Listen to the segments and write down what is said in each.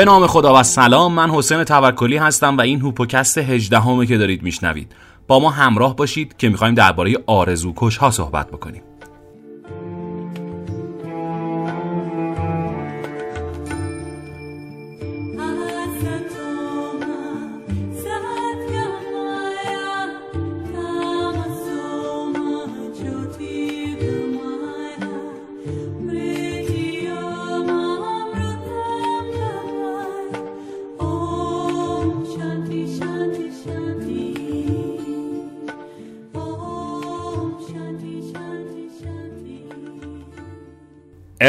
به نام خدا و سلام من حسین توکلی هستم و این هوپوکست 18 که دارید میشنوید. با ما همراه باشید که می‌خوایم درباره آرزوکش ها صحبت بکنیم.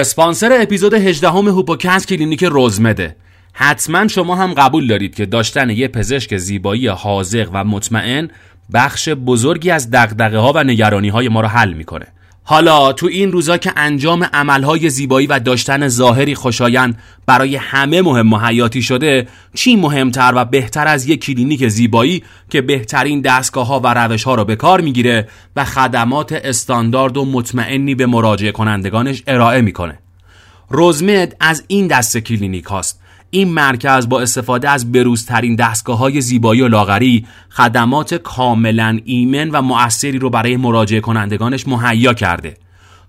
اسپانسر اپیزود 18 همه هوپوکست کلینیک روزمد حتما شما هم قبول دارید که داشتن یه پزشک زیبایی حاذق و مطمئن بخش بزرگی از دغدغه ها و نگرانی های ما رو حل می‌کنه. حالا تو این روزا که انجام عملهای زیبایی و داشتن ظاهری خوشایند برای همه مهم و حیاتی شده چی مهمتر و بهتر از یک کلینیک زیبایی که بهترین دستگاه ها و روش ها رو به کار می‌گیره و خدمات استاندارد و مطمئنی به مراجعه کنندگانش ارائه می‌کنه؟ روزمد از این دست کلینیک هاست. این مرکز با استفاده از بروزترین دستگاه های زیبایی و لاغری خدمات کاملا ایمن و مؤثری رو برای مراجعه کنندگانش مهیا کرده.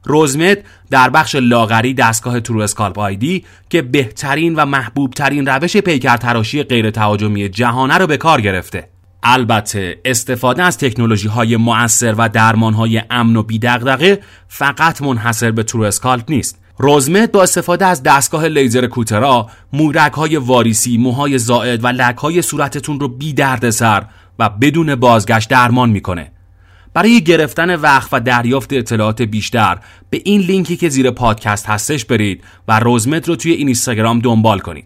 روزمد در بخش لاغری دستگاه truSculpt iD که بهترین و محبوبترین روش پیکر تراشی غیر تهاجمی جهانه رو به کار گرفته. البته استفاده از تکنولوژی های مؤثر و درمان های امن و بیدغدغه فقط منحصر به ترو اسکالپ نیست. روزمت با استفاده از دستگاه لیزر کوترا مورک های واریسی موهای زائد و لک های صورتتون رو بی درد سر و بدون بازگشت درمان می‌کنه. برای گرفتن وقت و دریافت اطلاعات بیشتر به این لینکی که زیر پادکست هستش برید و روزمت رو توی اینستاگرام دنبال کنید.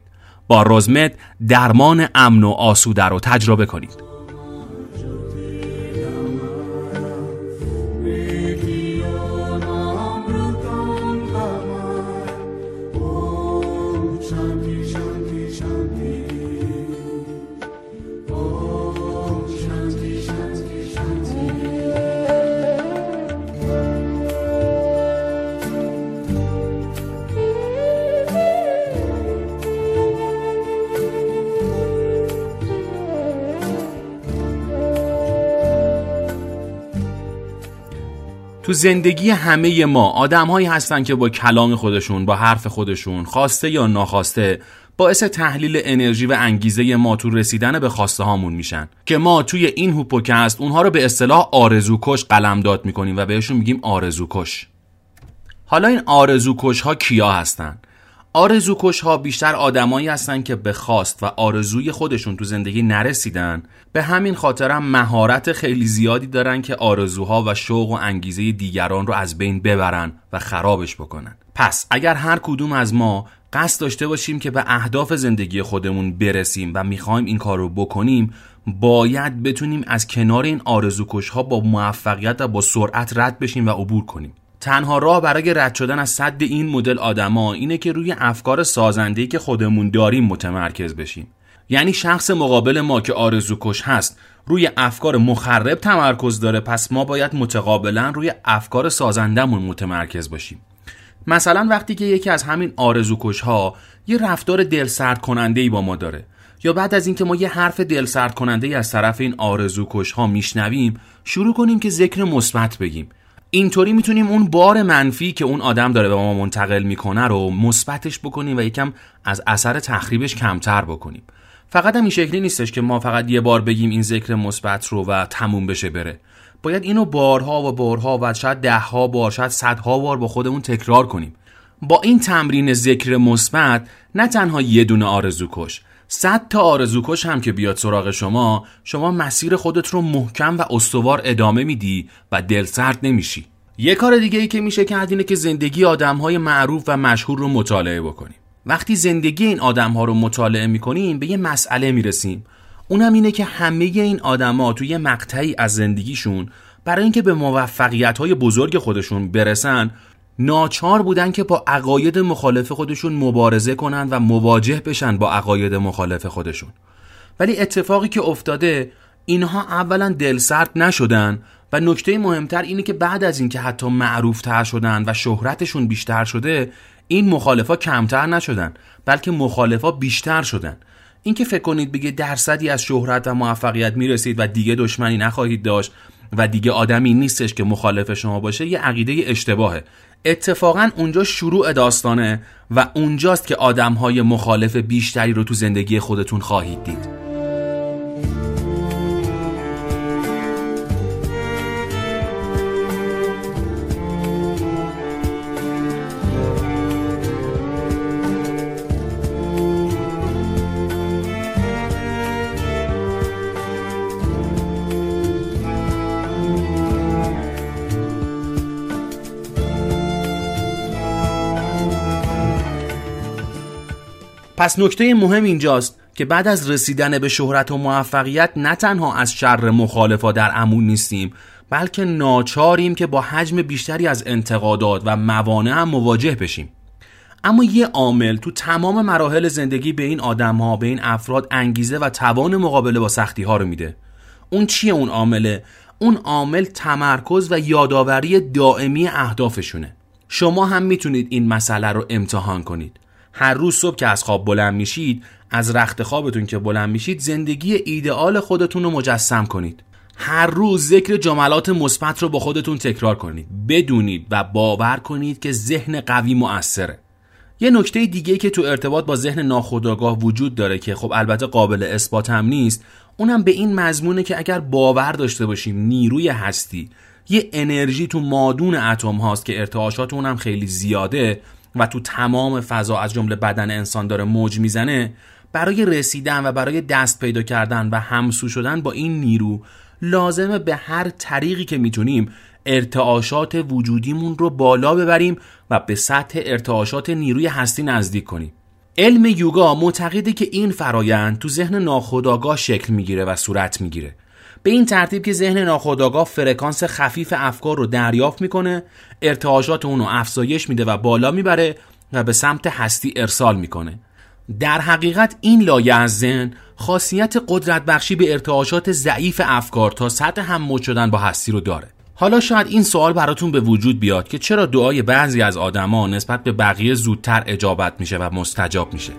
با روزمت درمان امن و آسوده رو تجربه کنید. تو زندگی همه ما آدم هایی هستن که با کلام خودشون با حرف خودشون خواسته یا ناخواسته باعث تحلیل انرژی و انگیزه ما تو رسیدن به خواسته هامون میشن. که ما توی این هوپوکست اونها رو به اصطلاح آرزوکش قلمداد می‌کنیم و بهشون میگیم آرزوکش. حالا این آرزوکش ها کیا هستن؟ آرزوکش ها بیشتر آدمایی هستن که به خواست و آرزوی خودشون تو زندگی نرسیدن. به همین خاطر هم مهارت خیلی زیادی دارن که آرزوها و شوق و انگیزه دیگران رو از بین ببرن و خرابش بکنن. پس اگر هر کدوم از ما قصد داشته باشیم که به اهداف زندگی خودمون برسیم و می‌خوایم این کار رو بکنیم باید بتونیم از کنار این آرزوکش ها با موفقیت و با سرعت رد بشیم و عبور کنیم. تنها راه برای رد شدن از صد این مدل آدما اینه که روی افکار سازنده‌ای که خودمون داریم متمرکز بشیم. یعنی شخص مقابل ما که آرزوکش هست روی افکار مخرب تمرکز داره پس ما باید متقابلا روی افکار سازندهمون متمرکز باشیم. مثلا وقتی که یکی از همین آرزوکش ها یه رفتار دلسرد کننده ای با ما داره یا بعد از اینکه ما یه حرف دلسرد کننده ای از طرف این آرزوکش ها میشنویم شروع کنیم که ذکر مثبت بگیم. اینطوری می‌تونیم اون بار منفی که اون آدم داره به ما منتقل می‌کنه رو مثبتش بکنیم و یکم از اثر تخریبش کمتر بکنیم. فقط هم این شکلی نیستش که ما فقط یه بار بگیم این ذکر مثبت رو و تموم بشه بره. باید اینو بارها و بارها و شاید دهها بار شاید صدها بار با خودمون تکرار کنیم. با این تمرین ذکر مثبت نه تنها یه دونه آرزو کش صد تا آرزوکش هم که بیاد سراغ شما شما مسیر خودت رو محکم و استوار ادامه میدی و دلسرد نمیشی. یه کار دیگه ای که میشه کرد اینه که زندگی آدم های معروف و مشهور رو مطالعه بکنیم. وقتی زندگی این آدم ها رو مطالعه می‌کنیم به یه مسئله می‌رسیم. اونم اینه که همه این آدما توی مقطعی از زندگیشون برای اینکه به موفقیت های بزرگ خودشون برسن ناچار بودن که با عقاید مخالف خودشون مبارزه کنن و مواجه بشن با عقاید مخالف خودشون. ولی اتفاقی که افتاده اینها اولا دلسرد نشدن و نکته مهمتر اینه که بعد از اینکه حتی معروف تر شدن و شهرتشون بیشتر شده این مخالفا کمتر نشدن بلکه مخالفا بیشتر شدن. اینکه فکر کنید بگه درصدی از شهرت و موفقیت می‌رسید و دیگه دشمنی نخواهید داشت و دیگه آدمی نیستش که مخالف شما باشه یه عقیده اشتباهه. اتفاقا اونجا شروع داستانه و اونجاست که آدمهای مخالف بیشتری رو تو زندگی خودتون خواهید دید. پس نکته مهم اینجاست که بعد از رسیدن به شهرت و موفقیت نه تنها از شر مخالفا در امون نیستیم بلکه ناچاریم که با حجم بیشتری از انتقادات و موانع هم مواجه بشیم. اما یه عامل تو تمام مراحل زندگی به این آدم ها به این افراد انگیزه و توان مقابله با سختی ها رو میده. اون چیه اون عامله؟ اون عامل تمرکز و یادآوری دائمی اهدافشونه. شما هم می‌تونید این مسئله رو امتحان کنید. هر روز صبح که از خواب بلند میشید از رخت خوابتون که بلند میشید زندگی ایدئال خودتون رو مجسم کنید. هر روز ذکر جملات مثبت رو با خودتون تکرار کنید. بدونید و باور کنید که ذهن قوی مؤثره. یه نکته دیگه که تو ارتباط با ذهن ناخودآگاه وجود داره که خب البته قابل اثبات هم نیست اونم به این مضمونه که اگر باور داشته باشیم نیروی هستی یه انرژی تو مادون اتم هاست که ارتعاشات اونم خیلی زیاده و تو تمام فضا از جمله بدن انسان داره موج می‌زنه برای رسیدن و برای دست پیدا کردن و همسو شدن با این نیرو لازمه به هر طریقی که می‌تونیم ارتعاشات وجودیمون رو بالا ببریم و به سطح ارتعاشات نیروی هستی نزدیک کنیم. علم یوگا معتقده که این فرایند تو ذهن ناخودآگاه شکل می‌گیره و صورت می‌گیره. به این ترتیب که ذهن ناخودآگاه فرکانس خفیف افکار رو دریافت می‌کنه ارتعاشات اون رو افزایش میده و بالا می‌بره و به سمت هستی ارسال می‌کنه. در حقیقت این لایه از ذهن خاصیت قدرت بخشی به ارتعاشات ضعیف افکار تا سطح هم شدن با هستی رو داره. حالا شاید این سوال براتون به وجود بیاد که چرا دعای بعضی از آدما نسبت به بقیه زودتر اجابت میشه و مستجاب میشه.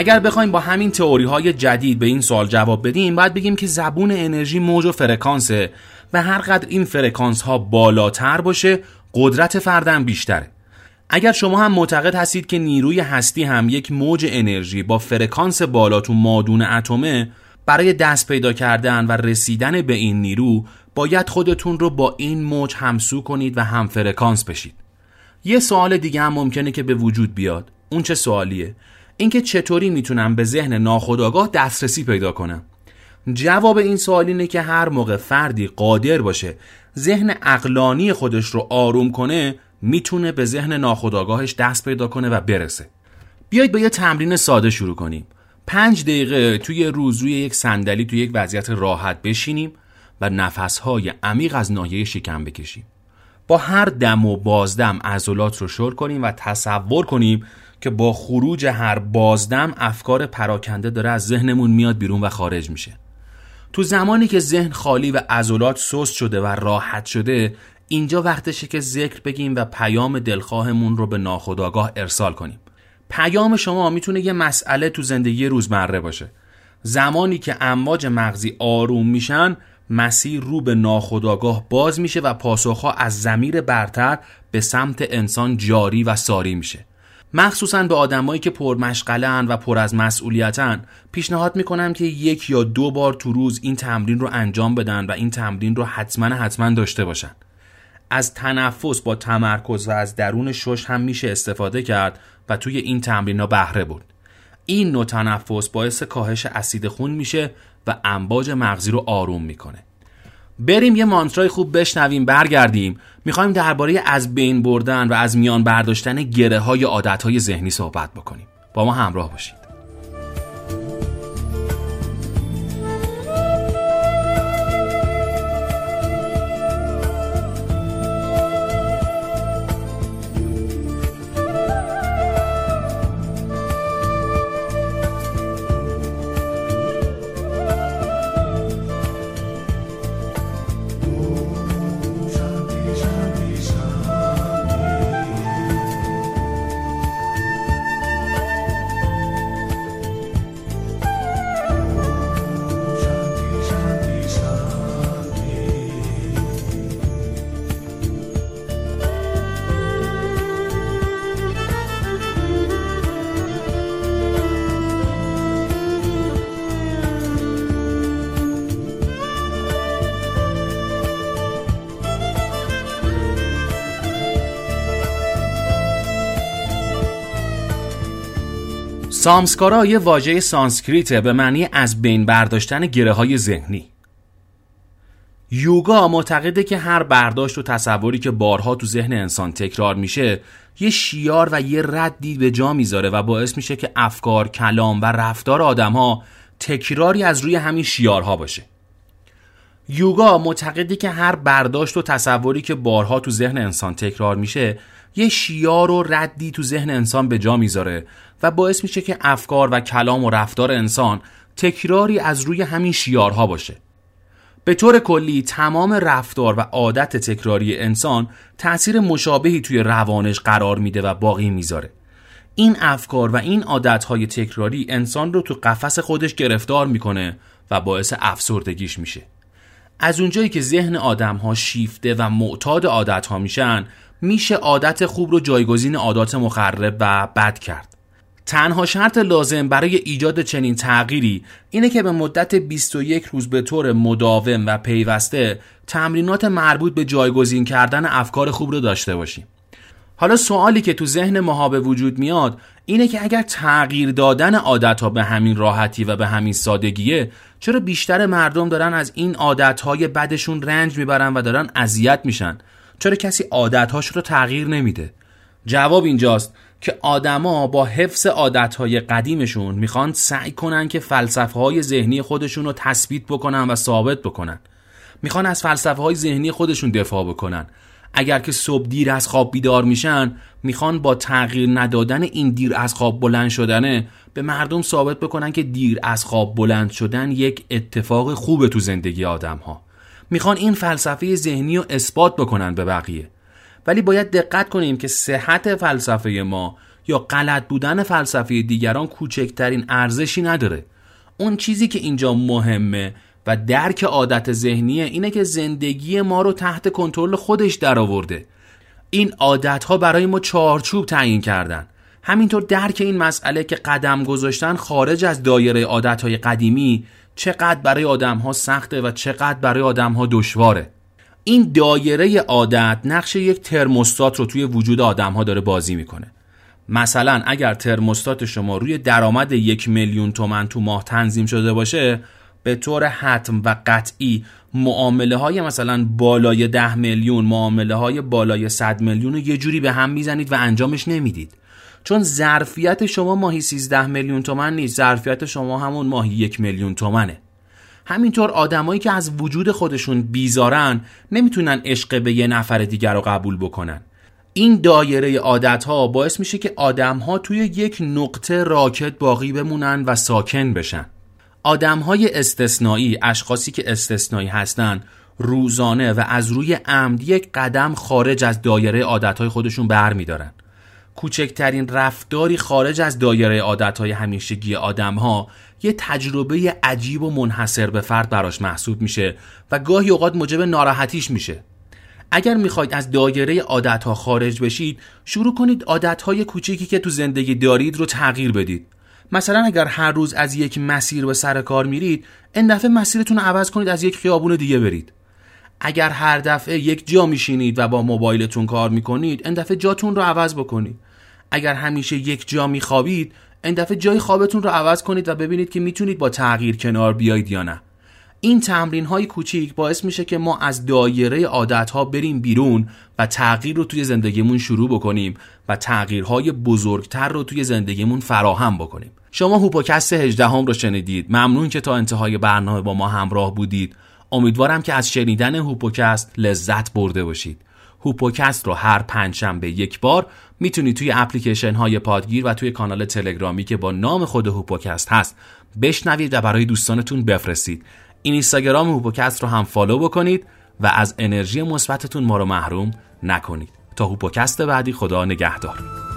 اگر بخوایم با همین تئوری های جدید به این سوال جواب بدیم باید بگیم که زبون انرژی موج و فرکانسه و هر قدر این فرکانس ها بالاتر باشه قدرت فرد بیشتره. اگر شما هم معتقد هستید که نیروی هستی هم یک موج انرژی با فرکانس بالا تو مادون اتمه برای دست پیدا کردن و رسیدن به این نیرو باید خودتون رو با این موج همسو کنید و هم فرکانس بشید. یه سوال دیگه هم ممکنه که به وجود بیاد. اون چه سوالیه؟ اینکه چطوری می‌تونم به ذهن ناخودآگاه دسترسی پیدا کنم. جواب این سوال اینه که هر موقع فردی قادر باشه ذهن اقلانی خودش رو آروم کنه می‌تونه به ذهن ناخودآگاهش دست پیدا کنه و برسه. بیایید با یه تمرین ساده شروع کنیم. پنج دقیقه توی روز روی یک صندلی توی یک وضعیت راحت بشینیم و نفسهای عمیق از ناحیه شکم بکشیم. با هر دم و بازدم عضلات رو شل کنیم و تصور کنیم که با خروج هر بازدم افکار پراکنده داره از ذهنمون میاد بیرون و خارج میشه. تو زمانی که ذهن خالی و عضلات سست شده و راحت شده اینجا وقتشه که ذکر بگیم و پیام دلخواهمون رو به ناخودآگاه ارسال کنیم. پیام شما می‌تونه یه مسئله تو زندگی روزمره باشه. زمانی که امواج مغزی آروم میشن مسیر رو به ناخودآگاه باز میشه و پاسخها از زمیر برتر به سمت انسان جاری و ساری میشه. مخصوصا به آدمایی که پرمشغلن و پر از مسئولیتن پیشنهاد می‌کنم که یک یا دو بار تو روز این تمرین رو انجام بدن و این تمرین رو حتما حتما داشته باشن. از تنفس با تمرکز و از درون شش هم میشه استفاده کرد و توی این تمرین ها بهره بود این نوع تنفس باعث کاهش اسید خون میشه و امواج مغزی رو آروم می‌کنه. بریم یه مانترای خوب بشنویم برگردیم. می‌خوایم درباره از بین بردن و از میان برداشتن گره های عادت های ذهنی صحبت بکنیم. با ما همراه باشید. سامسکارا یه واژه سانسکریته به معنی از بین برداشتن گره های ذهنی. یوگا معتقده که هر برداشت و تصوری که بارها تو ذهن انسان تکرار میشه یه شیار و یه ردی به جا می‌ذاره و باعث میشه که افکار، کلام و رفتار آدمها تکراری از روی همین شیارها باشه. یوگا معتقده که هر برداشت و تصوری که بارها تو ذهن انسان تکرار میشه یه شیار و ردی تو ذهن انسان به جا می‌ذاره و باعث میشه که افکار و کلام و رفتار انسان تکراری از روی همین شیارها باشه. به طور کلی تمام رفتار و عادت تکراری انسان تأثیر مشابهی توی روانش قرار میده و باقی می‌ذاره. این افکار و این عادتهای تکراری انسان رو تو قفس خودش گرفتار می‌کنه و باعث افسردگیش میشه. از اونجایی که ذهن آدم ها شیفته و معتاد عادت ها میشن میشه عادت خوب رو جایگزین عادات مخرب و بد کرد تنها شرط لازم برای ایجاد چنین تغییری اینه که به مدت 21 روز به طور مداوم و پیوسته تمرینات مربوط به جایگزین کردن افکار خوب رو داشته باشیم. حالا سوالی که تو ذهن ماها به وجود میاد اینه که اگر تغییر دادن عادت ها به همین راحتی و به همین سادگیه چرا بیشتر مردم دارن از این عادت های بدشون رنج می‌برن و دارن اذیت میشن چرا کسی عادتهاش رو تغییر نمیده؟ جواب اینجاست که آدما با حفظ عادتهای قدیمشون می‌خوان سعی کنن که فلسفه های ذهنی خودشون رو تثبیت بکنن و ثابت بکنن. می‌خوان از فلسفه های ذهنی خودشون دفاع بکنن. اگر که صبح دیر از خواب بیدار میشن می‌خوان با تغییر ندادن این دیر از خواب بلند شدنه به مردم ثابت بکنن که دیر از خواب بلند شدن یک اتفاق خوبه تو زندگی آدم ها می‌خوان این فلسفه ذهنی رو اثبات بکنن به بقیه. ولی باید دقت کنیم که صحت فلسفه ما یا غلط بودن فلسفه دیگران کوچکترین ارزشی نداره. اون چیزی که اینجا مهمه و درک عادت ذهنیه اینه که زندگی ما رو تحت کنترل خودش درآورده. این عادت ها برای ما چارچوب تعیین کردن. همینطور درک این مسئله که قدم گذاشتن خارج از دایره عادت های قدیمی چقدر برای آدم ها سخته و چقدر برای آدم ها دشواره. این دایره عادت نقش یک ترموستات رو توی وجود آدم ها داره بازی می‌کنه. مثلا اگر ترموستات شما روی درآمد یک میلیون تومن تو ماه تنظیم شده باشه به طور حتم و قطعی معامله های مثلا بالای ده میلیون معامله های بالای 100 میلیون رو یه جوری به هم می‌زنید و انجامش نمی‌دید. چون ظرفیت شما ماهی 13 میلیون تومن نیست ظرفیت شما همون ماهی یک میلیون تومنه. همینطور آدمایی که از وجود خودشون بیزارن نمی‌تونن عشق به یه نفر دیگر رو قبول بکنن. این دایره عادت ها باعث میشه که آدم ها توی یک نقطه راکت باقی بمونن و ساکن بشن. آدم های استثنایی اشخاصی که استثنایی هستن روزانه و از روی عمد یک قدم خارج از دایره عادت های خودشون برمیدارن. کوچکترین رفتاری خارج از دایره عادت های همیشگی آدم ها یه تجربه عجیب و منحصر به فرد براش محسوب میشه و گاهی اوقات موجب ناراحتیش میشه. اگر می‌خواید از دایره عادت ها خارج بشید شروع کنید عادت های کوچیکی که تو زندگی دارید رو تغییر بدید. مثلا اگر هر روز از یک مسیر به سر کار میرید این دفعه مسیرتون رو عوض کنید از یک خیابون دیگه برید. اگر هر دفعه یک جا میشینید و با موبایلتون کار می‌کنید این دفعه جاتون رو عوض بکنید. اگر همیشه یک جا میخوابید این دفعه جای خوابتون رو عوض کنید و ببینید که می‌تونید با تغییر کنار بیایید یا نه. این تمرین های کوچیک باعث میشه که ما از دایره عادت ها بریم بیرون و تغییر رو توی زندگیمون شروع بکنیم و تغییرهای بزرگتر رو توی زندگیمون فراهم بکنیم. شما هوپوکست 18 هم رو شنیدید. ممنون که تا انتهای برنامه با ما همراه بودید. امیدوارم که از شنیدن هوپوکست لذت برده باشید. هوپوکست رو هر پنجشنبه یک بار می‌تونید توی اپلیکیشن های پادگیر و توی کانال تلگرامی که با نام خود هوپوکست هست بشنوید و برای دوستانتون بفرستید. اینستاگرام هوپوکست رو هم فالو بکنید و از انرژی مثبتتون ما رو محروم نکنید. تا هوپوکست بعدی خدا نگهدار.